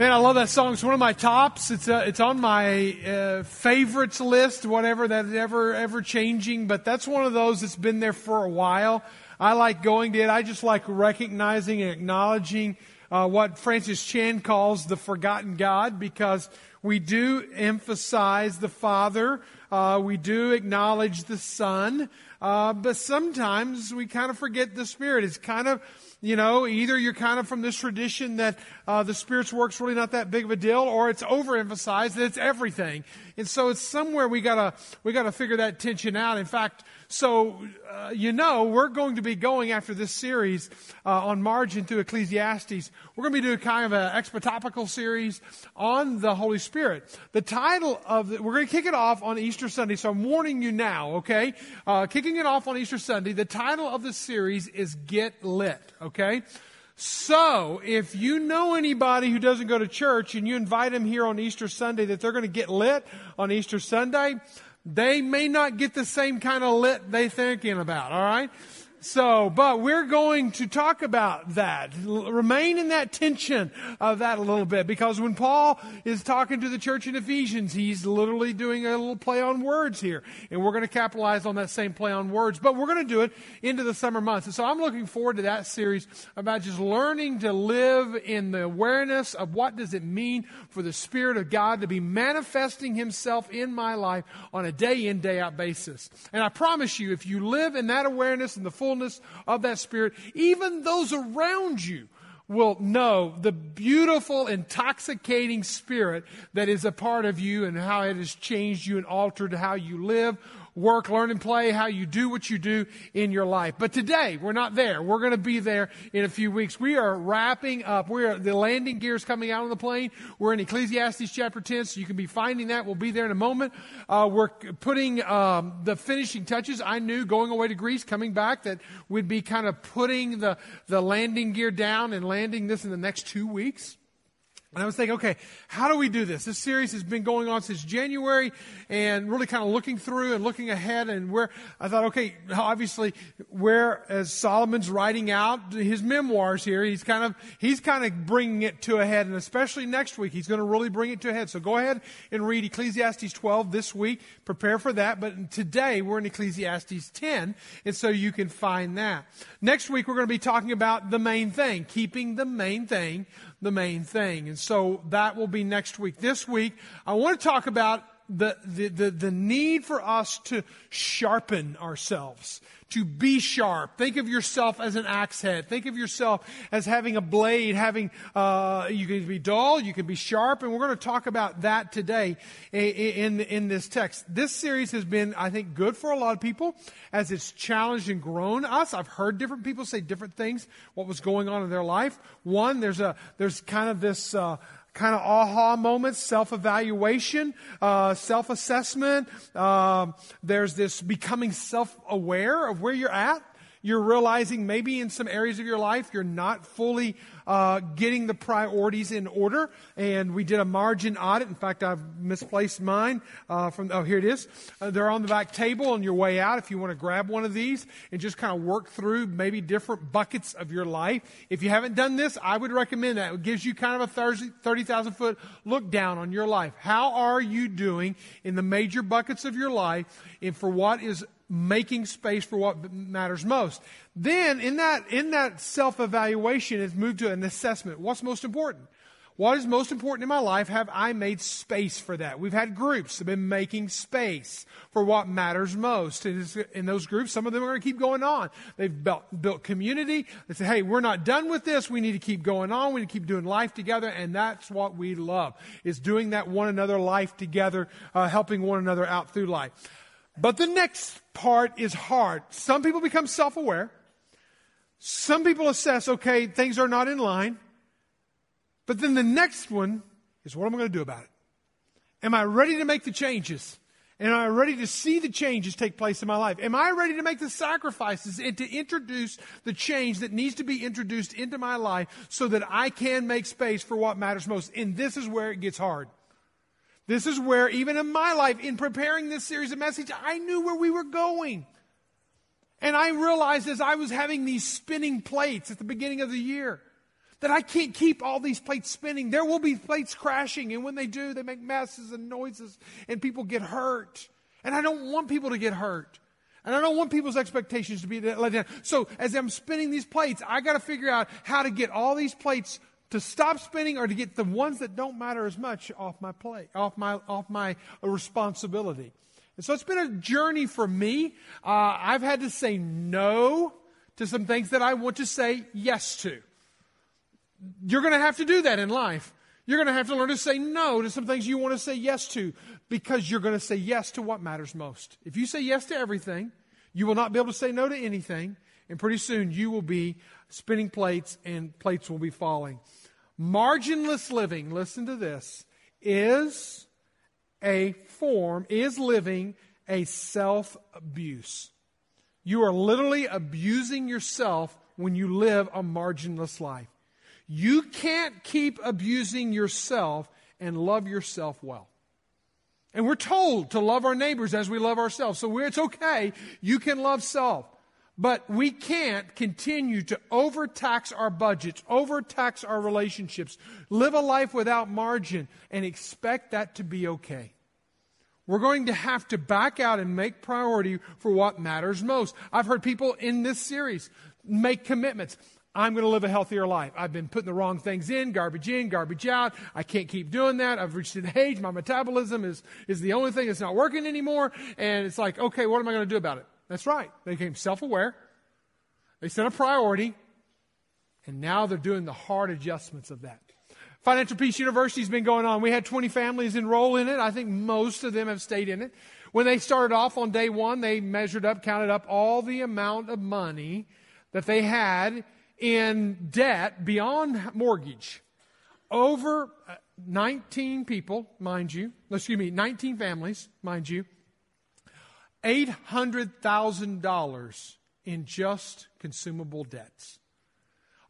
Man, I love that song. It's one of my tops. It's uh, it's on my uh, favorites list, whatever that's ever ever changing. But that's one of those that's been there for a while. I like going to it. I just like recognizing and acknowledging uh, what Francis Chan calls the forgotten God, because we do emphasize the Father, uh, we do acknowledge the Son, uh, but sometimes we kind of forget the Spirit. It's kind of you know, either you're kind of from this tradition that uh, the Spirit's work's really not that big of a deal, or it's overemphasized that it's everything. And so it's somewhere we gotta we gotta figure that tension out. In fact, so, uh, you know, we're going to be going after this series uh, on margin through Ecclesiastes. We're going to be doing kind of an expotopical series on the Holy Spirit. The title of the, we're going to kick it off on Easter Sunday, so I'm warning you now, okay? Uh, kicking it off on Easter Sunday. The title of the series is Get Lit, okay? So, if you know anybody who doesn't go to church and you invite them here on Easter Sunday that they're going to get lit on Easter Sunday, they may not get the same kind of lit they thinking about, all right? So, but we're going to talk about that. Remain in that tension of that a little bit because when Paul is talking to the church in Ephesians, he's literally doing a little play on words here. And we're going to capitalize on that same play on words, but we're going to do it into the summer months. And so I'm looking forward to that series about just learning to live in the awareness of what does it mean for the Spirit of God to be manifesting Himself in my life on a day in, day out basis. And I promise you, if you live in that awareness and the full fullness of that Spirit, even those around you will know the beautiful, intoxicating spirit that is a part of you and how it has changed you and altered how you live, work, learn, and play, how you do what you do in your life. But today, we're not there. We're going to be there in a few weeks. We are wrapping up. We are, the landing gear is coming out on the plane. We're in Ecclesiastes chapter 10, so you can be finding that. We'll be there in a moment. Uh, we're putting um, the finishing touches. I knew going away to Greece, coming back, that we'd be kind of putting the, the landing gear down and landing this in the next two weeks. And I was thinking, okay, how do we do this? This series has been going on since January and really kind of looking through and looking ahead and where I thought, okay, obviously where as Solomon's writing out his memoirs here, he's kind of, he's kind of bringing it to a head and especially next week, he's going to really bring it to a head. So go ahead and read Ecclesiastes 12 this week. Prepare for that. But today we're in Ecclesiastes 10 and so you can find that. Next week we're going to be talking about the main thing, keeping the main thing the main thing. And so that will be next week. This week, I want to talk about the, the, the, the, need for us to sharpen ourselves, to be sharp. Think of yourself as an axe head. Think of yourself as having a blade, having, uh, you can be dull, you can be sharp, and we're going to talk about that today in, in, in this text. This series has been, I think, good for a lot of people as it's challenged and grown us. I've heard different people say different things, what was going on in their life. One, there's a, there's kind of this, uh, kind of aha moments, self evaluation, uh, self assessment. Um, there's this becoming self aware of where you're at. You're realizing maybe in some areas of your life you're not fully uh, getting the priorities in order. And we did a margin audit. In fact, I've misplaced mine uh, from, oh, here it is. Uh, they're on the back table on your way out if you want to grab one of these and just kind of work through maybe different buckets of your life. If you haven't done this, I would recommend that. It gives you kind of a 30,000 foot look down on your life. How are you doing in the major buckets of your life and for what is making space for what matters most. Then in that, in that self-evaluation, it's moved to an assessment. What's most important? What is most important in my life? Have I made space for that? We've had groups that have been making space for what matters most. And in those groups, some of them are going to keep going on. They've built, built community. They say, hey, we're not done with this. We need to keep going on. We need to keep doing life together. And that's what we love, is doing that one another life together, uh, helping one another out through life. But the next part is hard. Some people become self aware. Some people assess, okay, things are not in line. But then the next one is what am I going to do about it? Am I ready to make the changes? And am I ready to see the changes take place in my life? Am I ready to make the sacrifices and to introduce the change that needs to be introduced into my life so that I can make space for what matters most? And this is where it gets hard. This is where, even in my life, in preparing this series of message, I knew where we were going. And I realized as I was having these spinning plates at the beginning of the year That I can't keep all these plates spinning. There will be plates crashing, and when they do, they make messes and noises, and people get hurt. And I don't want people to get hurt. And I don't want people's expectations to be let down. So as I'm spinning these plates, I got to figure out how to get all these plates to stop spinning or to get the ones that don't matter as much off my plate, off my, off my responsibility. And so it's been a journey for me. Uh, I've had to say no to some things that I want to say yes to. You're going to have to do that in life. You're going to have to learn to say no to some things you want to say yes to because you're going to say yes to what matters most. If you say yes to everything, you will not be able to say no to anything, and pretty soon you will be spinning plates and plates will be falling. Marginless living, listen to this, is a form, is living a self abuse. You are literally abusing yourself when you live a marginless life. You can't keep abusing yourself and love yourself well. And we're told to love our neighbors as we love ourselves. So it's okay. You can love self. But we can't continue to overtax our budgets, overtax our relationships, live a life without margin, and expect that to be okay. We're going to have to back out and make priority for what matters most. I've heard people in this series make commitments. I'm going to live a healthier life. I've been putting the wrong things in, garbage in, garbage out. I can't keep doing that. I've reached an age, my metabolism is, is the only thing that's not working anymore. And it's like, okay, what am I going to do about it? That's right. They became self aware. They set a priority. And now they're doing the hard adjustments of that. Financial Peace University has been going on. We had 20 families enroll in it. I think most of them have stayed in it. When they started off on day one, they measured up, counted up all the amount of money that they had in debt beyond mortgage. Over uh, 19 people, mind you, excuse me, 19 families, mind you, $800,000 in just consumable debts.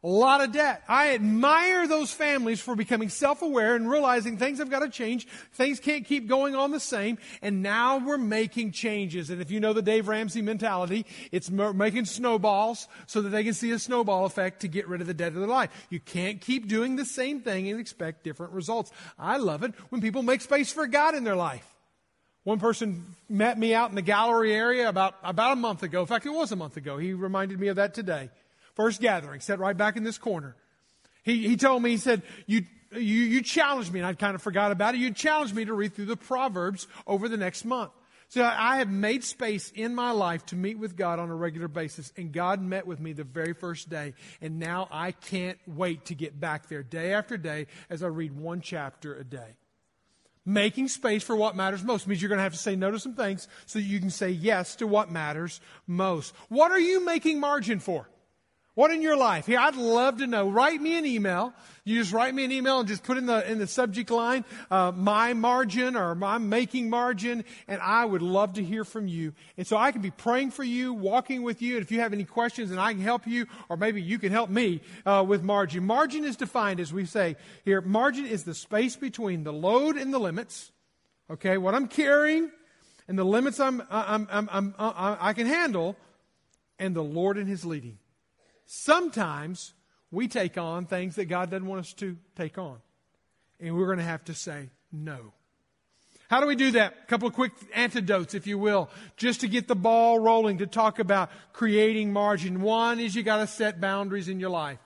A lot of debt. I admire those families for becoming self-aware and realizing things have got to change. Things can't keep going on the same. And now we're making changes. And if you know the Dave Ramsey mentality, it's making snowballs so that they can see a snowball effect to get rid of the debt of their life. You can't keep doing the same thing and expect different results. I love it when people make space for God in their life. One person met me out in the gallery area about, about a month ago. In fact, it was a month ago. He reminded me of that today. First gathering, sat right back in this corner. He, he told me, he said, you, you, you challenged me, and I kind of forgot about it. You challenged me to read through the Proverbs over the next month. So I have made space in my life to meet with God on a regular basis, and God met with me the very first day. And now I can't wait to get back there day after day as I read one chapter a day. Making space for what matters most means you're going to have to say no to some things so that you can say yes to what matters most. What are you making margin for? What in your life? Here, I'd love to know. Write me an email. You just write me an email and just put in the in the subject line uh, my margin or my making margin, and I would love to hear from you. And so I can be praying for you, walking with you, and if you have any questions, and I can help you, or maybe you can help me uh, with margin. Margin is defined as we say here. Margin is the space between the load and the limits. Okay, what I'm carrying and the limits I'm, I'm, I'm, I'm, I can handle, and the Lord and His leading. Sometimes we take on things that God doesn't want us to take on. And we're going to have to say no. How do we do that? A couple of quick antidotes, if you will, just to get the ball rolling to talk about creating margin. One is you got to set boundaries in your life.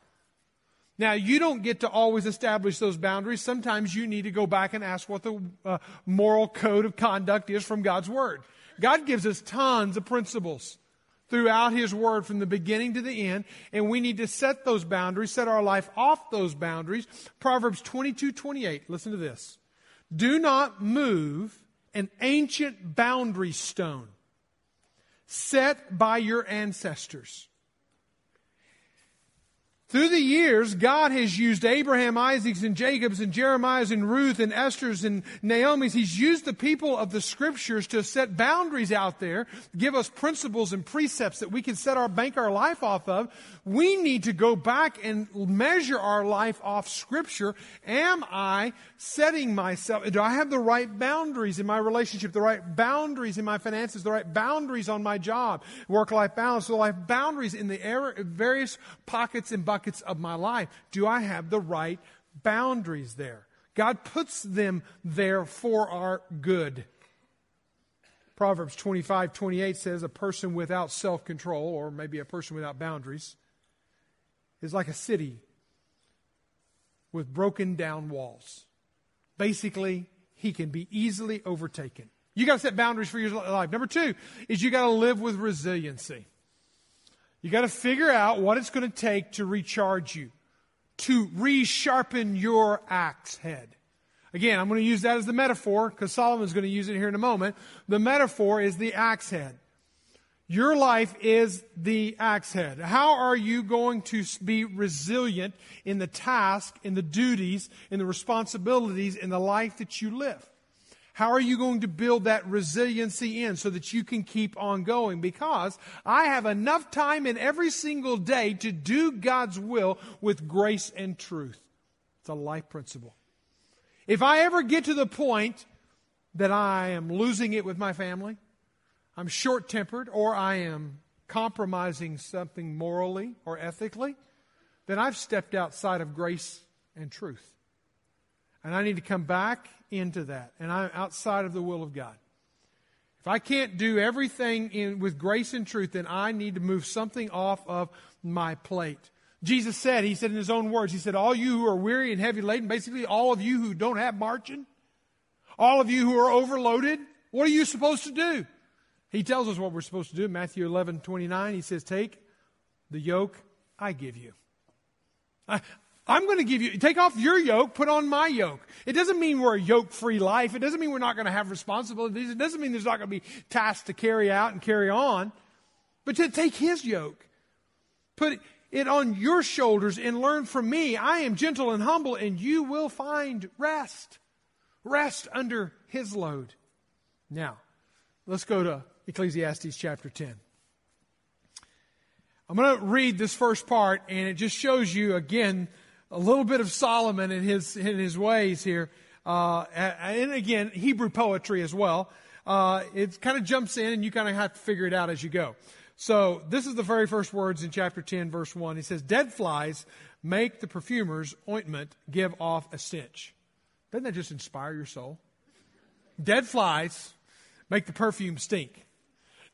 Now, you don't get to always establish those boundaries. Sometimes you need to go back and ask what the uh, moral code of conduct is from God's Word. God gives us tons of principles throughout His Word from the beginning to the end, and we need to set those boundaries, set our life off those boundaries. Proverbs 22 28, listen to this. Do not move an ancient boundary stone set by your ancestors. Through the years, God has used Abraham, Isaac's, and Jacob's, and Jeremiah's, and Ruth, and Esther's, and Naomi's. He's used the people of the scriptures to set boundaries out there, give us principles and precepts that we can set our bank our life off of. We need to go back and measure our life off scripture. Am I setting myself, do I have the right boundaries in my relationship, the right boundaries in my finances, the right boundaries on my job, work-life balance, the right boundaries in the various pockets and buckets buckets of my life? Do I have the right boundaries there? God puts them there for our good. Proverbs 25, 28 says, A person without self control, or maybe a person without boundaries, is like a city with broken down walls. Basically, he can be easily overtaken. You got to set boundaries for your life. Number two is you got to live with resiliency. You got to figure out what it's going to take to recharge you, to resharpen your axe head. Again, I'm going to use that as the metaphor because Solomon's going to use it here in a moment. The metaphor is the axe head. Your life is the axe head. How are you going to be resilient in the task, in the duties, in the responsibilities, in the life that you live? How are you going to build that resiliency in so that you can keep on going? Because I have enough time in every single day to do God's will with grace and truth. It's a life principle. If I ever get to the point that I am losing it with my family, I'm short tempered, or I am compromising something morally or ethically, then I've stepped outside of grace and truth. And I need to come back into that. And I'm outside of the will of God. If I can't do everything in, with grace and truth, then I need to move something off of my plate. Jesus said, He said in His own words, He said, All you who are weary and heavy laden, basically all of you who don't have margin, all of you who are overloaded, what are you supposed to do? He tells us what we're supposed to do. Matthew 11, 29, he says, Take the yoke I give you. I, I'm going to give you, take off your yoke, put on my yoke. It doesn't mean we're a yoke free life. It doesn't mean we're not going to have responsibilities. It doesn't mean there's not going to be tasks to carry out and carry on. But to take his yoke, put it on your shoulders and learn from me. I am gentle and humble, and you will find rest. Rest under his load. Now, let's go to Ecclesiastes chapter 10. I'm going to read this first part, and it just shows you again a little bit of Solomon in his in his ways here, uh, and again Hebrew poetry as well. Uh, it kind of jumps in, and you kind of have to figure it out as you go. So this is the very first words in chapter 10, verse 1. He says, "Dead flies make the perfumer's ointment give off a stench." Doesn't that just inspire your soul? Dead flies make the perfume stink.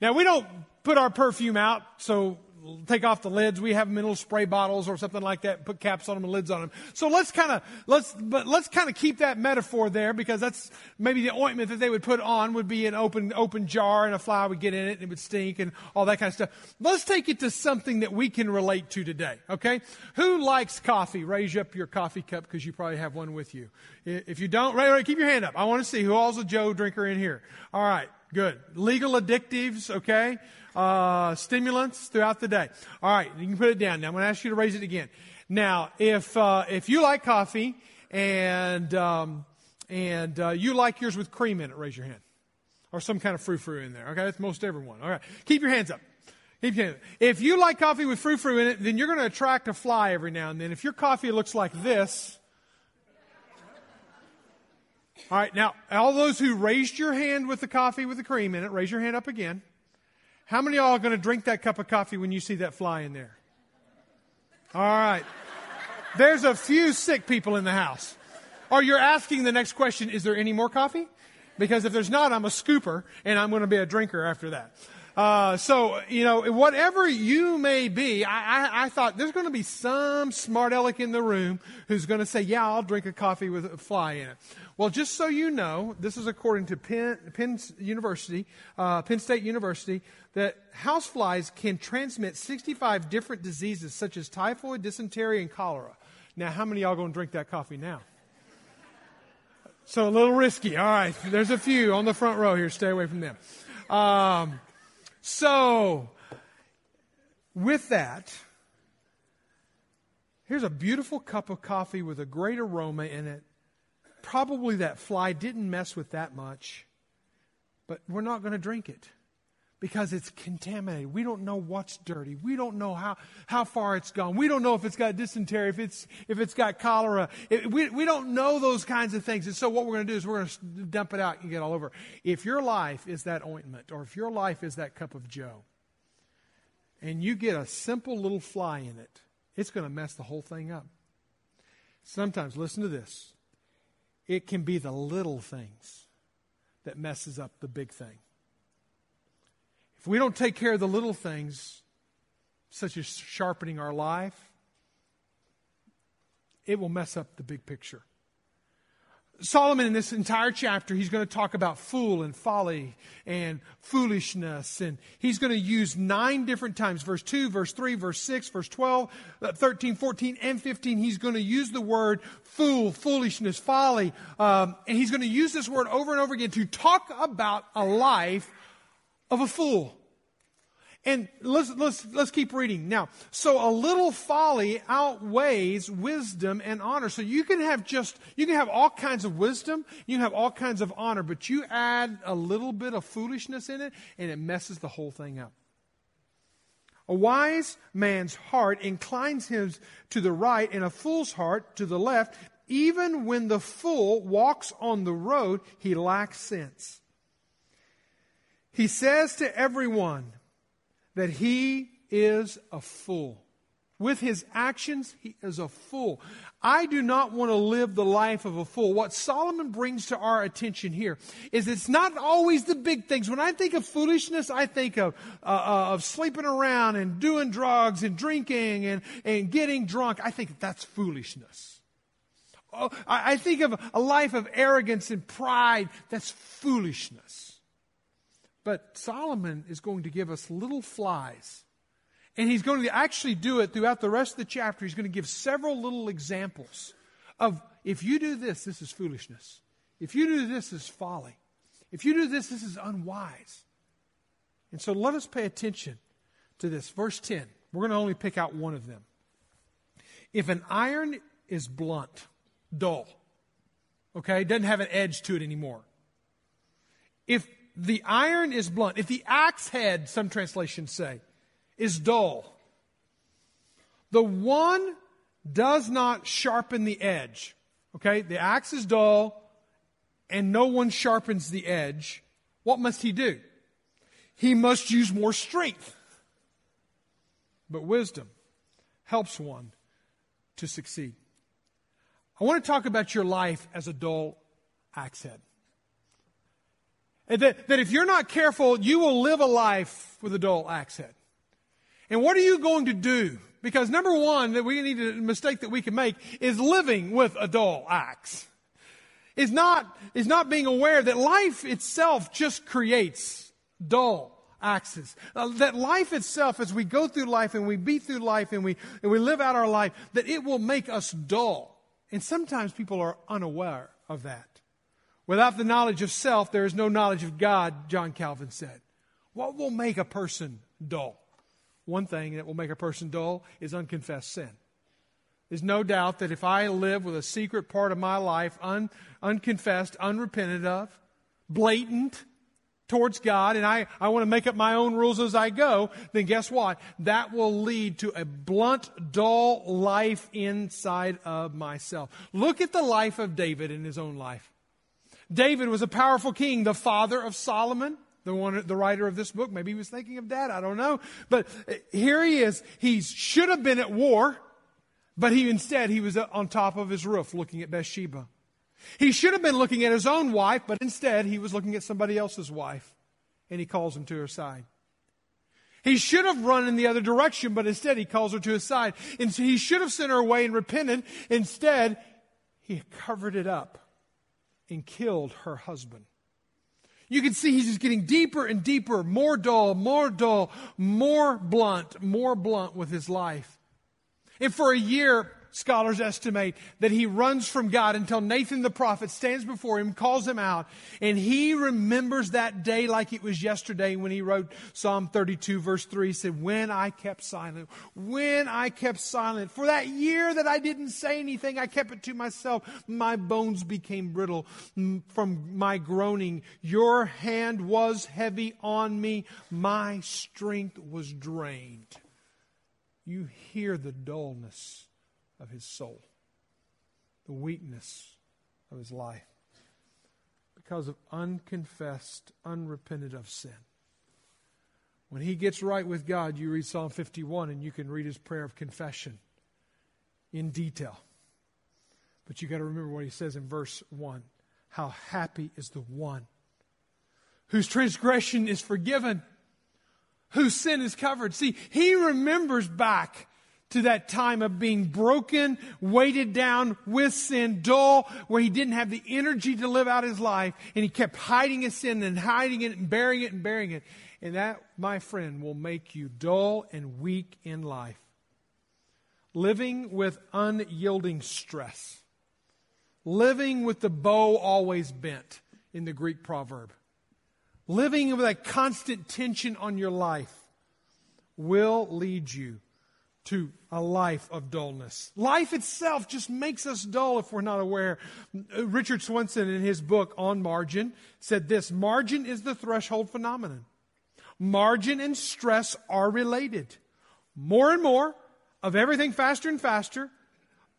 Now, we don't put our perfume out so take off the lids. We have them in little spray bottles or something like that, put caps on them and lids on them. So let's kind of, let's, but let's kind of keep that metaphor there because that's maybe the ointment that they would put on would be an open, open jar and a fly would get in it and it would stink and all that kind of stuff. Let's take it to something that we can relate to today, okay? Who likes coffee? Raise up your coffee cup because you probably have one with you. If you don't, right, right, keep your hand up. I want to see who all's a Joe drinker in here. All right. Good. Legal addictives, okay? Uh, stimulants throughout the day. All right, you can put it down. Now I'm going to ask you to raise it again. Now, if uh, if you like coffee and um, and uh, you like yours with cream in it, raise your hand, or some kind of frou frou in there. Okay, that's most everyone. All right, keep your hands up. Keep your hands up. If you like coffee with frou frou in it, then you're going to attract a fly every now and then. If your coffee looks like this, all right, now, all those who raised your hand with the coffee with the cream in it, raise your hand up again. How many of y'all are going to drink that cup of coffee when you see that fly in there? All right. There's a few sick people in the house. Or you're asking the next question, is there any more coffee? Because if there's not, I'm a scooper and I'm going to be a drinker after that. Uh, so, you know, whatever you may be, I, I, I thought there's going to be some smart aleck in the room who's going to say, yeah, I'll drink a coffee with a fly in it. Well, just so you know, this is according to Penn, Penn University, uh, Penn State University, that houseflies can transmit 65 different diseases such as typhoid, dysentery, and cholera. Now, how many y'all going to drink that coffee now? So a little risky. All right. There's a few on the front row here. Stay away from them. Um, so, with that, here's a beautiful cup of coffee with a great aroma in it. Probably that fly didn't mess with that much, but we're not going to drink it because it's contaminated. We don't know what's dirty. We don't know how, how far it's gone. We don't know if it's got dysentery, if it's, if it's got cholera. It, we, we don't know those kinds of things. And so what we're going to do is we're going to dump it out and get all over. If your life is that ointment or if your life is that cup of Joe and you get a simple little fly in it, it's going to mess the whole thing up. Sometimes, listen to this it can be the little things that messes up the big thing. If we don't take care of the little things, such as sharpening our life, it will mess up the big picture. Solomon, in this entire chapter, he's going to talk about fool and folly and foolishness. And he's going to use nine different times verse 2, verse 3, verse 6, verse 12, uh, 13, 14, and 15. He's going to use the word fool, foolishness, folly. Um, and he's going to use this word over and over again to talk about a life of a fool. And let's, let's, let's keep reading. Now, so a little folly outweighs wisdom and honor. So you can have just, you can have all kinds of wisdom, you can have all kinds of honor, but you add a little bit of foolishness in it and it messes the whole thing up. A wise man's heart inclines him to the right and a fool's heart to the left. Even when the fool walks on the road, he lacks sense. He says to everyone, that he is a fool. With his actions, he is a fool. I do not want to live the life of a fool. What Solomon brings to our attention here is it's not always the big things. When I think of foolishness, I think of, uh, uh, of sleeping around and doing drugs and drinking and, and getting drunk. I think that's foolishness. Oh, I, I think of a life of arrogance and pride. That's foolishness. But Solomon is going to give us little flies. And he's going to actually do it throughout the rest of the chapter. He's going to give several little examples of if you do this, this is foolishness. If you do this, this is folly. If you do this, this is unwise. And so let us pay attention to this. Verse 10. We're going to only pick out one of them. If an iron is blunt, dull, okay, doesn't have an edge to it anymore. If the iron is blunt, if the axe head, some translations say, is dull, the one does not sharpen the edge. Okay, the axe is dull and no one sharpens the edge. What must he do? He must use more strength. But wisdom helps one to succeed. I want to talk about your life as a dull axe head. That, that if you're not careful, you will live a life with a dull accent. And what are you going to do? Because number one, that we need a mistake that we can make is living with a dull axe. Is not, is not being aware that life itself just creates dull axes. Uh, that life itself, as we go through life and we beat through life and we, and we live out our life, that it will make us dull. And sometimes people are unaware of that. Without the knowledge of self, there is no knowledge of God, John Calvin said. What will make a person dull? One thing that will make a person dull is unconfessed sin. There's no doubt that if I live with a secret part of my life un, unconfessed, unrepented of, blatant towards God, and I, I want to make up my own rules as I go, then guess what? That will lead to a blunt, dull life inside of myself. Look at the life of David in his own life. David was a powerful king, the father of Solomon, the one, the writer of this book. Maybe he was thinking of dad. I don't know. But uh, here he is. He should have been at war, but he instead, he was uh, on top of his roof looking at Bathsheba. He should have been looking at his own wife, but instead he was looking at somebody else's wife. And he calls him to her side. He should have run in the other direction, but instead he calls her to his side. And he should have sent her away and repented. Instead, he covered it up and killed her husband. You can see he's just getting deeper and deeper, more dull, more dull, more blunt, more blunt with his life. And for a year, scholars estimate that he runs from God until Nathan the prophet stands before him, calls him out, and he remembers that day like it was yesterday when he wrote Psalm 32 verse 3, he said, when I kept silent, when I kept silent, for that year that I didn't say anything, I kept it to myself, my bones became brittle from my groaning. Your hand was heavy on me, my strength was drained. You hear the dullness of his soul, the weakness of his life, because of unconfessed, unrepented of sin. When he gets right with God, you read Psalm 51 and you can read his prayer of confession. in detail. But you got to remember what he says in verse 1 How happy is the one whose transgression is forgiven, whose sin is covered. See, he remembers back to that time of being broken, weighted down with sin, dull, where he didn't have the energy to live out his life, and he kept hiding his sin and hiding it and burying it and burying it. And that, my friend, will make you dull and weak in life. Living with unyielding stress. Living with the bow always bent in the Greek proverb. Living with a constant tension on your life will lead you to a life of dullness. Life itself just makes us dull if we're not aware. Richard Swenson, in his book on margin, said this margin is the threshold phenomenon. Margin and stress are related. More and more of everything faster and faster,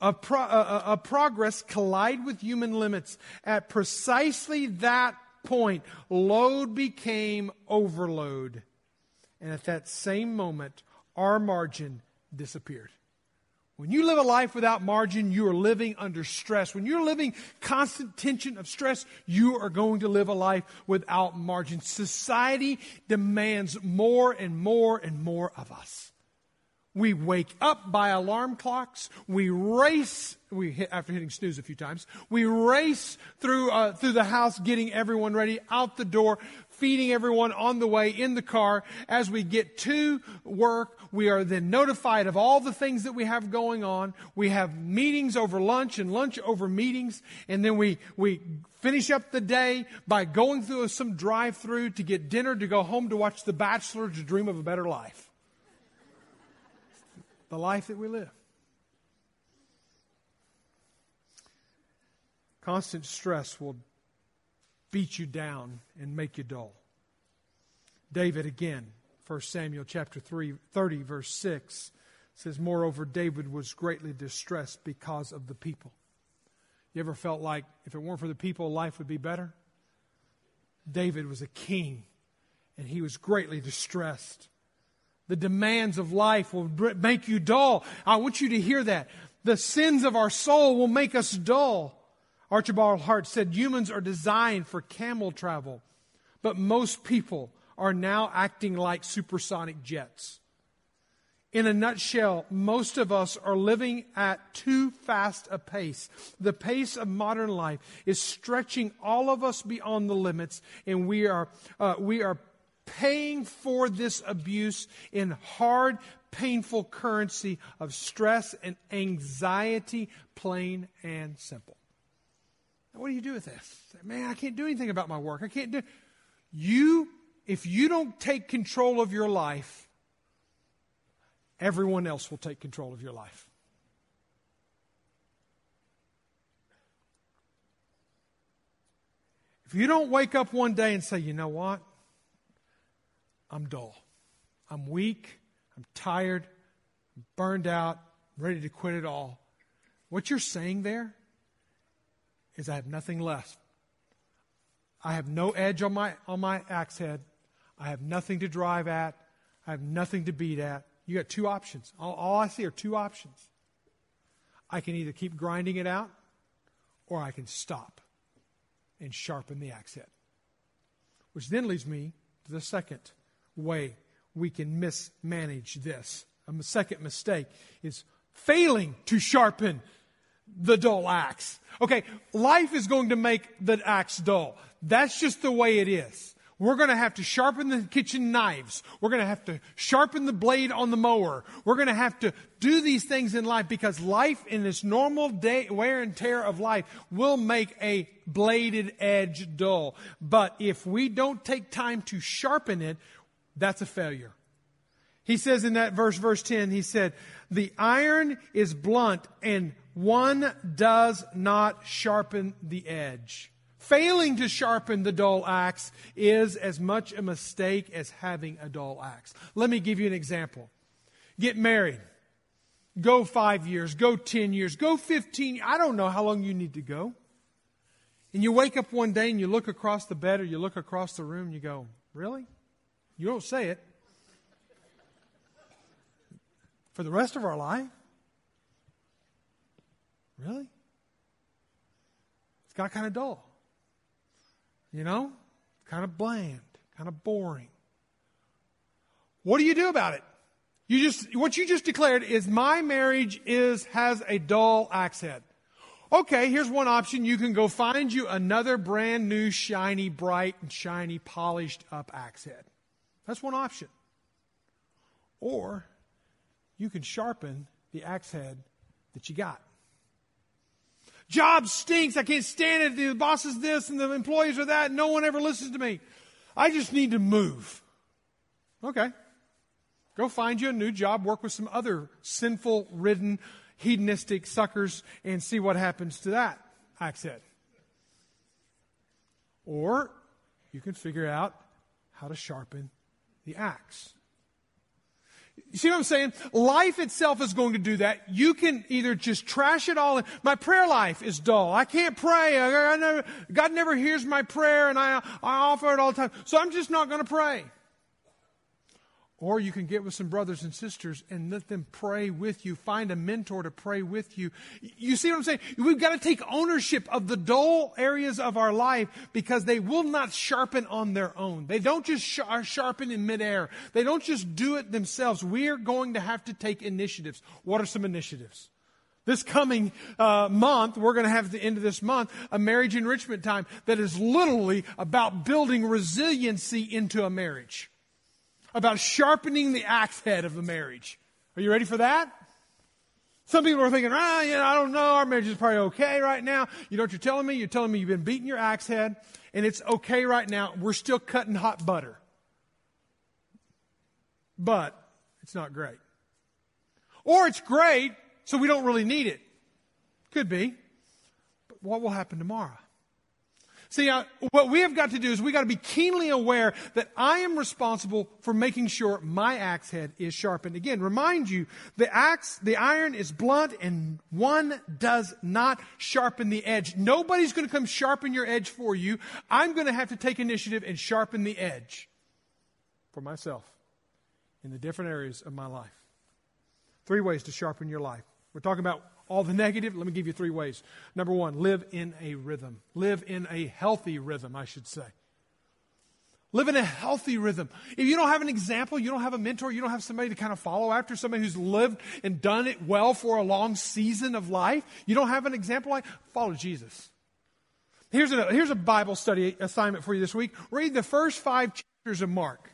a, pro- uh, uh, progress collide with human limits. At precisely that point, load became overload. And at that same moment, our margin disappeared. When you live a life without margin, you are living under stress. When you're living constant tension of stress, you are going to live a life without margin. Society demands more and more and more of us. We wake up by alarm clocks. We race. We hit, after hitting snooze a few times. We race through uh, through the house, getting everyone ready out the door, feeding everyone on the way in the car. As we get to work, we are then notified of all the things that we have going on. We have meetings over lunch and lunch over meetings. And then we, we finish up the day by going through some drive through to get dinner, to go home to watch The Bachelor, to dream of a better life. The life that we live. Constant stress will beat you down and make you dull. David again, 1 Samuel chapter 3, 30, verse 6 says, Moreover, David was greatly distressed because of the people. You ever felt like if it weren't for the people, life would be better? David was a king, and he was greatly distressed. The demands of life will make you dull. I want you to hear that. The sins of our soul will make us dull. Archibald Hart said humans are designed for camel travel, but most people are now acting like supersonic jets. In a nutshell, most of us are living at too fast a pace. The pace of modern life is stretching all of us beyond the limits, and we are, uh, we are paying for this abuse in hard, painful currency of stress and anxiety, plain and simple. What do you do with this? Man, I can't do anything about my work. I can't do. You, if you don't take control of your life, everyone else will take control of your life. If you don't wake up one day and say, you know what? I'm dull. I'm weak. I'm tired. I'm burned out. I'm ready to quit it all. What you're saying there is I have nothing left. I have no edge on my, on my axe head. I have nothing to drive at. I have nothing to beat at. You got two options. All, all I see are two options. I can either keep grinding it out or I can stop and sharpen the axe head. Which then leads me to the second way we can mismanage this. A second mistake is failing to sharpen the dull axe. Okay, life is going to make the axe dull. That's just the way it is. We're going to have to sharpen the kitchen knives. We're going to have to sharpen the blade on the mower. We're going to have to do these things in life because life in this normal day, wear and tear of life will make a bladed edge dull. But if we don't take time to sharpen it, that's a failure. He says in that verse, verse 10, he said, the iron is blunt and one does not sharpen the edge. Failing to sharpen the dull axe is as much a mistake as having a dull axe. Let me give you an example. Get married. Go five years, go 10 years, go 15. I don't know how long you need to go. And you wake up one day and you look across the bed or you look across the room and you go, Really? You don't say it. For the rest of our life? Really? It's got kind of dull. You know? Kind of bland, kind of boring. What do you do about it? You just, what you just declared is my marriage is, has a dull axe head. Okay, here's one option. You can go find you another brand new, shiny, bright, and shiny, polished up axe head. That's one option. Or you can sharpen the axe head that you got. Job stinks. I can't stand it. The boss is this and the employees are that. No one ever listens to me. I just need to move. Okay. Go find you a new job, work with some other sinful ridden, hedonistic suckers, and see what happens to that axe head. Or you can figure out how to sharpen the axe. You see what I'm saying? Life itself is going to do that. You can either just trash it all. My prayer life is dull. I can't pray. I, I never, God never hears my prayer, and I, I offer it all the time. So I'm just not going to pray. Or you can get with some brothers and sisters and let them pray with you. Find a mentor to pray with you. You see what I'm saying? We've got to take ownership of the dull areas of our life because they will not sharpen on their own. They don't just sharpen in midair. They don't just do it themselves. We're going to have to take initiatives. What are some initiatives? This coming uh, month, we're going to have at the end of this month a marriage enrichment time that is literally about building resiliency into a marriage about sharpening the axe head of the marriage. Are you ready for that? Some people are thinking, ah, you know, I don't know, our marriage is probably okay right now. You know what you're telling me? You're telling me you've been beating your axe head, and it's okay right now. We're still cutting hot butter. But it's not great. Or it's great, so we don't really need it. Could be. But what will happen tomorrow? See, uh, what we have got to do is we got to be keenly aware that I am responsible for making sure my axe head is sharpened. Again, remind you, the axe, the iron is blunt and one does not sharpen the edge. Nobody's going to come sharpen your edge for you. I'm going to have to take initiative and sharpen the edge for myself in the different areas of my life. Three ways to sharpen your life. We're talking about all the negative, let me give you three ways. Number one, live in a rhythm. Live in a healthy rhythm, I should say. Live in a healthy rhythm. If you don't have an example, you don't have a mentor, you don't have somebody to kind of follow after, somebody who's lived and done it well for a long season of life, you don't have an example like, follow Jesus. Here's a, here's a Bible study assignment for you this week. Read the first five chapters of Mark.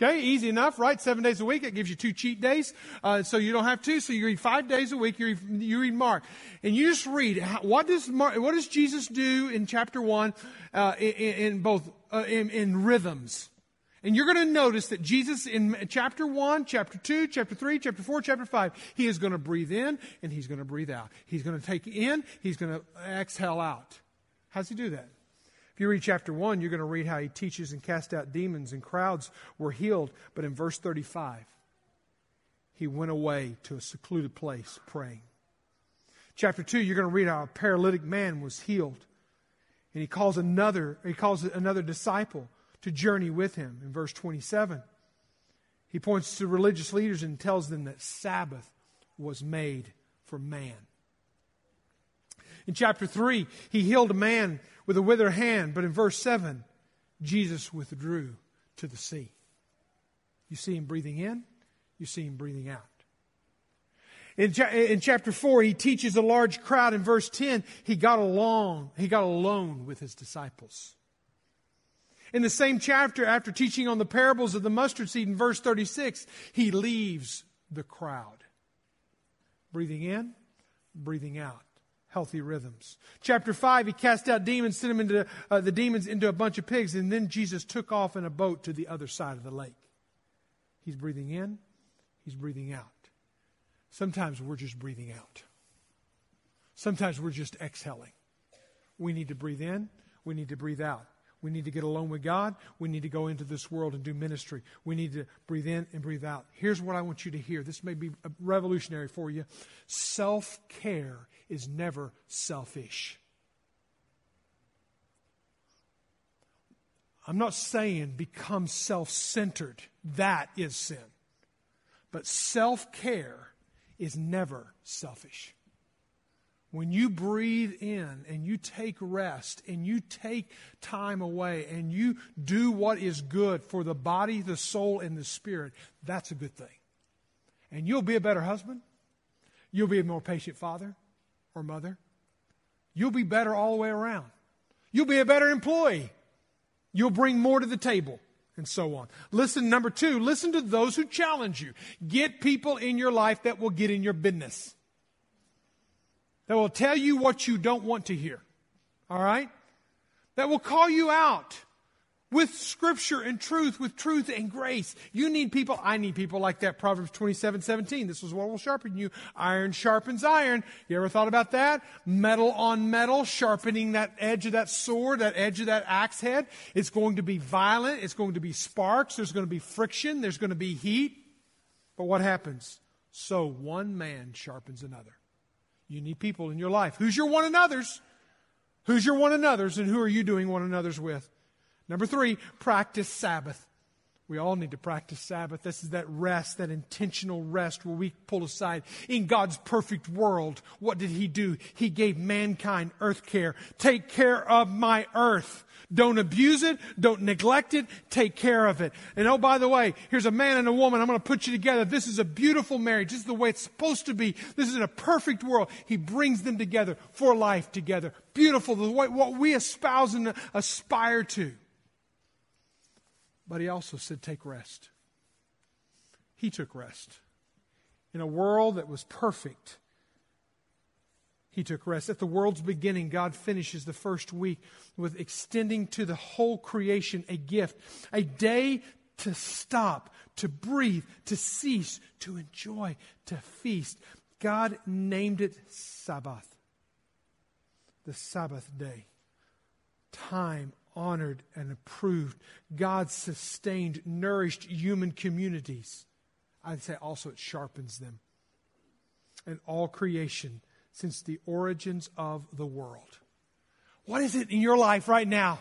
Okay, easy enough, right? Seven days a week. It gives you two cheat days. Uh, so you don't have to. So you read five days a week. You read, you read Mark. And you just read, what does Mark, what does Jesus do in chapter one, uh, in, in, both, uh, in, in rhythms? And you're going to notice that Jesus in chapter 1, chapter 2, chapter 3, chapter 4, chapter 5, he is going to breathe in and he's going to breathe out. He's going to take in, he's going to exhale out. How's he do that? If you read chapter 1, you're going to read how he teaches and casts out demons and crowds were healed. But in verse 35, he went away to a secluded place praying. Chapter 2, you're going to read how a paralytic man was healed. And he calls another, he calls another disciple to journey with him in verse 27. He points to religious leaders and tells them that Sabbath was made for man. In chapter 3, he healed a man with a withered hand. But in verse 7, Jesus withdrew to the sea. You see him breathing in, you see him breathing out. In, in chapter 4, he teaches a large crowd. In verse 10, he got along, he got alone with his disciples. In the same chapter, after teaching on the parables of the mustard seed in verse 36, he leaves the crowd. Breathing in, breathing out healthy rhythms. Chapter 5, he cast out demons, sent them into, uh, the demons into a bunch of pigs, and then Jesus took off in a boat to the other side of the lake. He's breathing in, he's breathing out. Sometimes we're just breathing out. Sometimes we're just exhaling. We need to breathe in, we need to breathe out. We need to get alone with God. We need to go into this world and do ministry. We need to breathe in and breathe out. Here's what I want you to hear. This may be revolutionary for you. Self care is never selfish. I'm not saying become self centered. That is sin. But self care is never selfish. When you breathe in and you take rest and you take time away and you do what is good for the body, the soul, and the spirit, that's a good thing. And you'll be a better husband. You'll be a more patient father or mother. You'll be better all the way around. You'll be a better employee. You'll bring more to the table and so on. Listen, number two, listen to those who challenge you. Get people in your life that will get in your business that will tell you what you don't want to hear. All right? That will call you out with scripture and truth, with truth and grace. You need people, I need people like that. Proverbs 27, 17. This is what will sharpen you. Iron sharpens iron. You ever thought about that? Metal on metal, sharpening that edge of that sword, that edge of that axe head. It's going to be violent. It's going to be sparks. There's going to be friction. There's going to be heat. But what happens? So one man sharpens another. You need people in your life. Who's your one another's? Who's your one another's and who are you doing one another's with? Number three, practice Sabbath. We all need to practice Sabbath. This is that rest, that intentional rest where we pull aside. In God's perfect world, what did He do? He gave mankind earth care. Take care of my earth. Don't abuse it. Don't neglect it. Take care of it. And oh, by the way, here's a man and a woman. I'm going to put you together. This is a beautiful marriage. This is the way it's supposed to be. This is in a perfect world. He brings them together for life together. Beautiful. The way, what we espouse and aspire to. But he also said, take rest. He took rest. In a world that was perfect, he took rest. At the world's beginning, God finishes the first week with extending to the whole creation a gift, a day to stop, to breathe, to cease, to enjoy, to feast. God named it Sabbath, the Sabbath day. Time honored and approved. God sustained, nourished human communities. I'd say also it sharpens them. And all creation since the origins of the world. What is it in your life right now?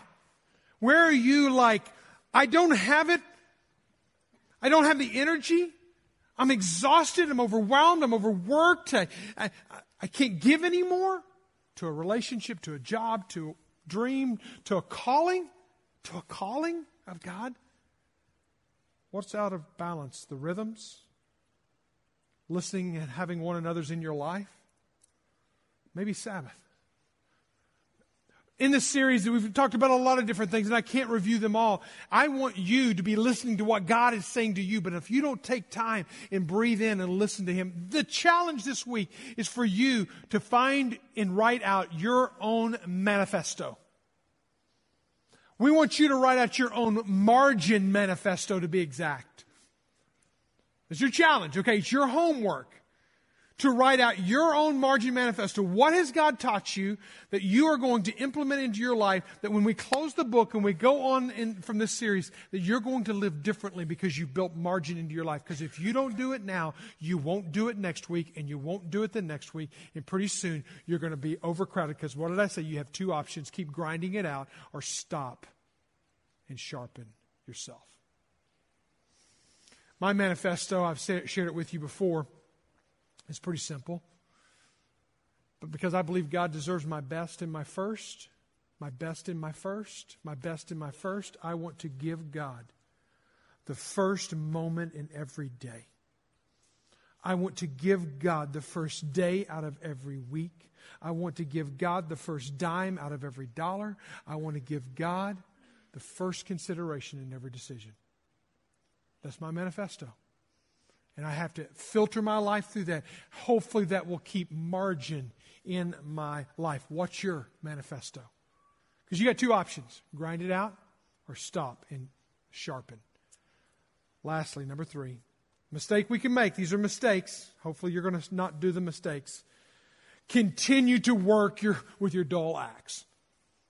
Where are you like, I don't have it. I don't have the energy. I'm exhausted. I'm overwhelmed. I'm overworked. I, I, I can't give anymore to a relationship, to a job, to dream to a calling, to a calling of God? What's out of balance? The rhythms? Listening and having one another's in your life? Maybe Sabbath in this series, that we've talked about a lot of different things, and I can't review them all. I want you to be listening to what God is saying to you, but if you don't take time and breathe in and listen to Him, the challenge this week is for you to find and write out your own manifesto. We want you to write out your own margin manifesto to be exact. It's your challenge, okay? It's your homework to write out your own margin manifesto. What has God taught you that you are going to implement into your life that when we close the book and we go on in, from this series, that you're going to live differently because you built margin into your life. Because if you don't do it now, you won't do it next week and you won't do it the next week. And pretty soon you're going to be overcrowded because what did I say? You have two options. Keep grinding it out or stop and sharpen yourself. My manifesto, I've shared it with you before it's pretty simple. But because I believe God deserves my best in my first, my best in my first, my best in my first, I want to give God the first moment in every day. I want to give God the first day out of every week. I want to give God the first dime out of every dollar. I want to give God the first consideration in every decision. That's my manifesto. And I have to filter my life through that. Hopefully, that will keep margin in my life. What's your manifesto? Because you got two options grind it out or stop and sharpen. Lastly, number three, mistake we can make. These are mistakes. Hopefully, you're going to not do the mistakes. Continue to work your, with your dull axe.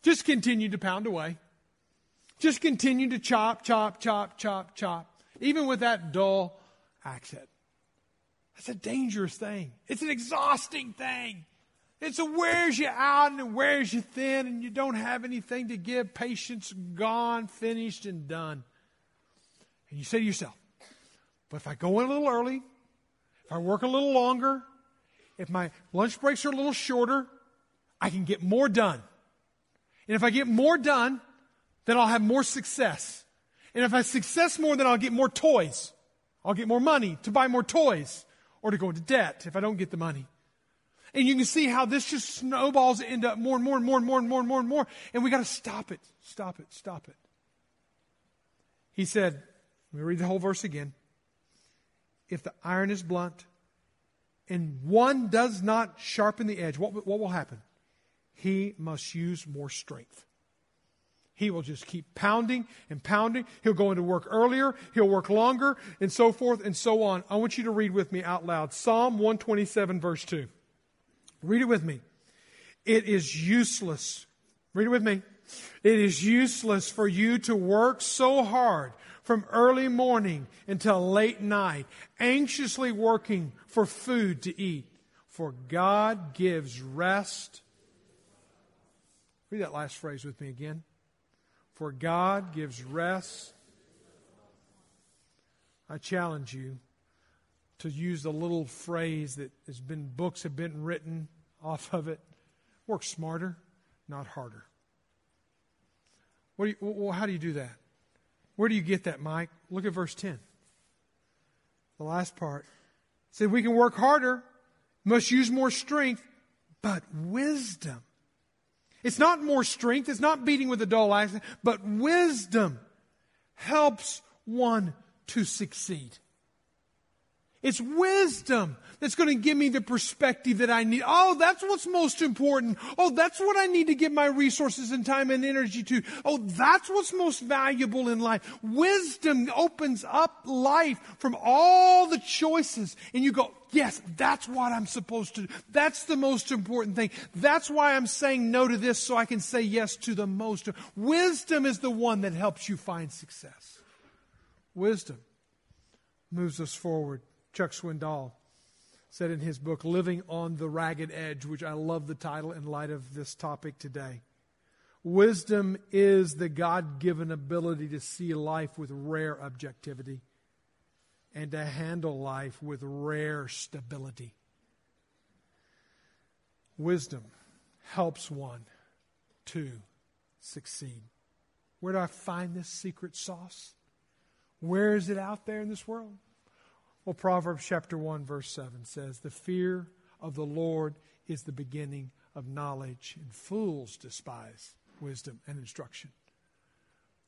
Just continue to pound away. Just continue to chop, chop, chop, chop, chop. Even with that dull head. That's a dangerous thing. It's an exhausting thing. It's a wears you out and it wears you thin and you don't have anything to give. Patience gone, finished, and done. And you say to yourself, but if I go in a little early, if I work a little longer, if my lunch breaks are a little shorter, I can get more done. And if I get more done, then I'll have more success. And if I success more, then I'll get more toys. I'll get more money to buy more toys or to go into debt if I don't get the money. And you can see how this just snowballs into up more and more and more and more and more and more and more. And we got to stop it, stop it, stop it. He said, let me read the whole verse again. If the iron is blunt and one does not sharpen the edge, what, what will happen? He must use more strength. He will just keep pounding and pounding. He'll go into work earlier. He'll work longer and so forth and so on. I want you to read with me out loud Psalm 127, verse 2. Read it with me. It is useless. Read it with me. It is useless for you to work so hard from early morning until late night, anxiously working for food to eat. For God gives rest. Read that last phrase with me again. For God gives rest. I challenge you to use the little phrase that has been books have been written off of it. Work smarter, not harder. What do you, well, how do you do that? Where do you get that, Mike? Look at verse 10. The last part. It said we can work harder, must use more strength, but wisdom. It's not more strength, it's not beating with a dull axe, but wisdom helps one to succeed. It's wisdom that's going to give me the perspective that I need. Oh, that's what's most important. Oh, that's what I need to give my resources and time and energy to. Oh, that's what's most valuable in life. Wisdom opens up life from all the choices. And you go, yes, that's what I'm supposed to do. That's the most important thing. That's why I'm saying no to this so I can say yes to the most. Wisdom is the one that helps you find success. Wisdom moves us forward. Chuck Swindoll said in his book, Living on the Ragged Edge, which I love the title in light of this topic today. Wisdom is the God given ability to see life with rare objectivity and to handle life with rare stability. Wisdom helps one to succeed. Where do I find this secret sauce? Where is it out there in this world? Well, Proverbs chapter 1, verse 7 says, The fear of the Lord is the beginning of knowledge, and fools despise wisdom and instruction.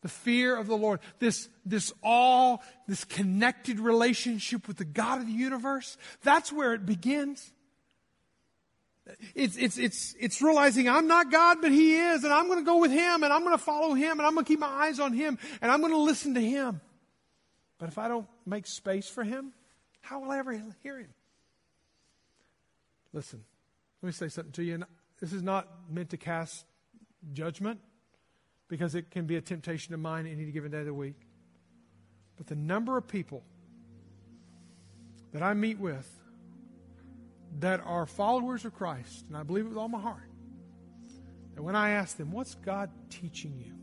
The fear of the Lord, this, this all, this connected relationship with the God of the universe, that's where it begins. It's, it's, it's, it's realizing I'm not God, but He is, and I'm going to go with Him, and I'm going to follow Him, and I'm going to keep my eyes on Him, and I'm going to listen to Him. But if I don't make space for Him, how will I ever hear him? Listen, let me say something to you. And this is not meant to cast judgment because it can be a temptation of mine any given day of the week. But the number of people that I meet with that are followers of Christ, and I believe it with all my heart, and when I ask them, What's God teaching you?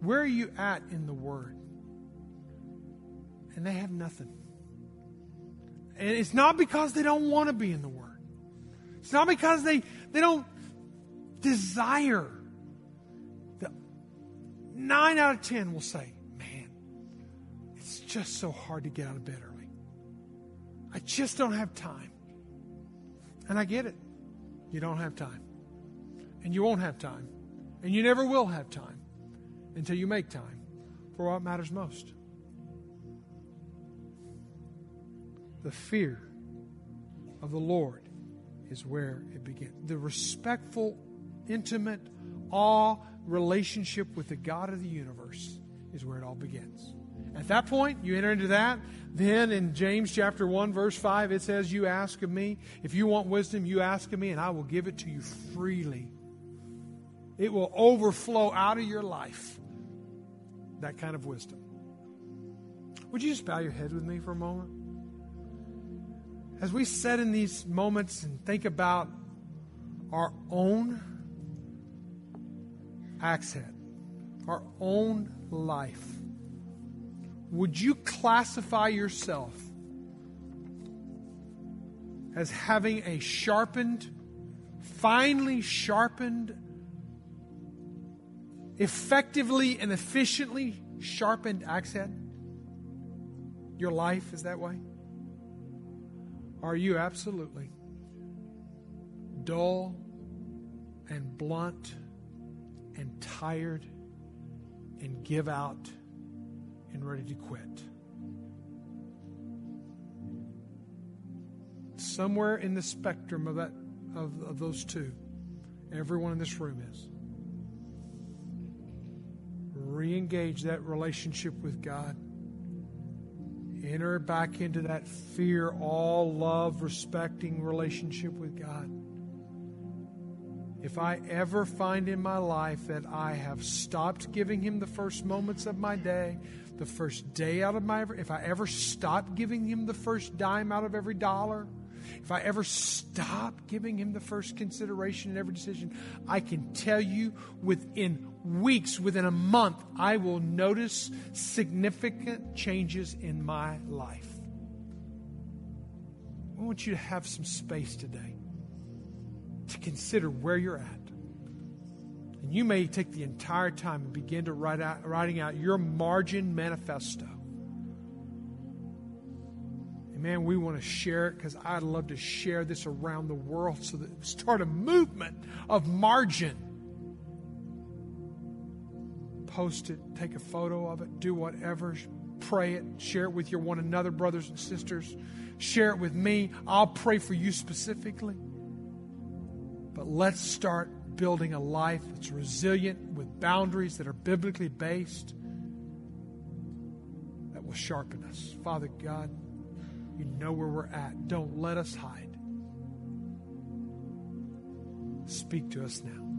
Where are you at in the Word? And they have nothing. And it's not because they don't want to be in the Word. It's not because they, they don't desire. The nine out of ten will say, Man, it's just so hard to get out of bed early. I just don't have time. And I get it. You don't have time. And you won't have time. And you never will have time until you make time for what matters most. The fear of the Lord is where it begins. The respectful, intimate, awe relationship with the God of the universe is where it all begins. At that point, you enter into that. Then in James chapter 1, verse 5, it says, You ask of me. If you want wisdom, you ask of me, and I will give it to you freely. It will overflow out of your life. That kind of wisdom. Would you just bow your head with me for a moment? As we sit in these moments and think about our own accent, our own life, would you classify yourself as having a sharpened finely sharpened, effectively and efficiently sharpened accent? Your life is that way? Are you absolutely dull and blunt and tired and give out and ready to quit? Somewhere in the spectrum of that of, of those two, everyone in this room is. Re engage that relationship with God. Enter back into that fear, all love, respecting relationship with God. If I ever find in my life that I have stopped giving Him the first moments of my day, the first day out of my, if I ever stop giving Him the first dime out of every dollar, if I ever stop giving Him the first consideration in every decision, I can tell you within weeks, within a month, I will notice significant changes in my life. I want you to have some space today to consider where you're at. And you may take the entire time and begin to write out, writing out your margin manifesto. And man, we want to share it because I'd love to share this around the world so that start a movement of margin. Post it, take a photo of it, do whatever, pray it, share it with your one another, brothers and sisters. Share it with me. I'll pray for you specifically. But let's start building a life that's resilient with boundaries that are biblically based that will sharpen us. Father God, you know where we're at. Don't let us hide. Speak to us now.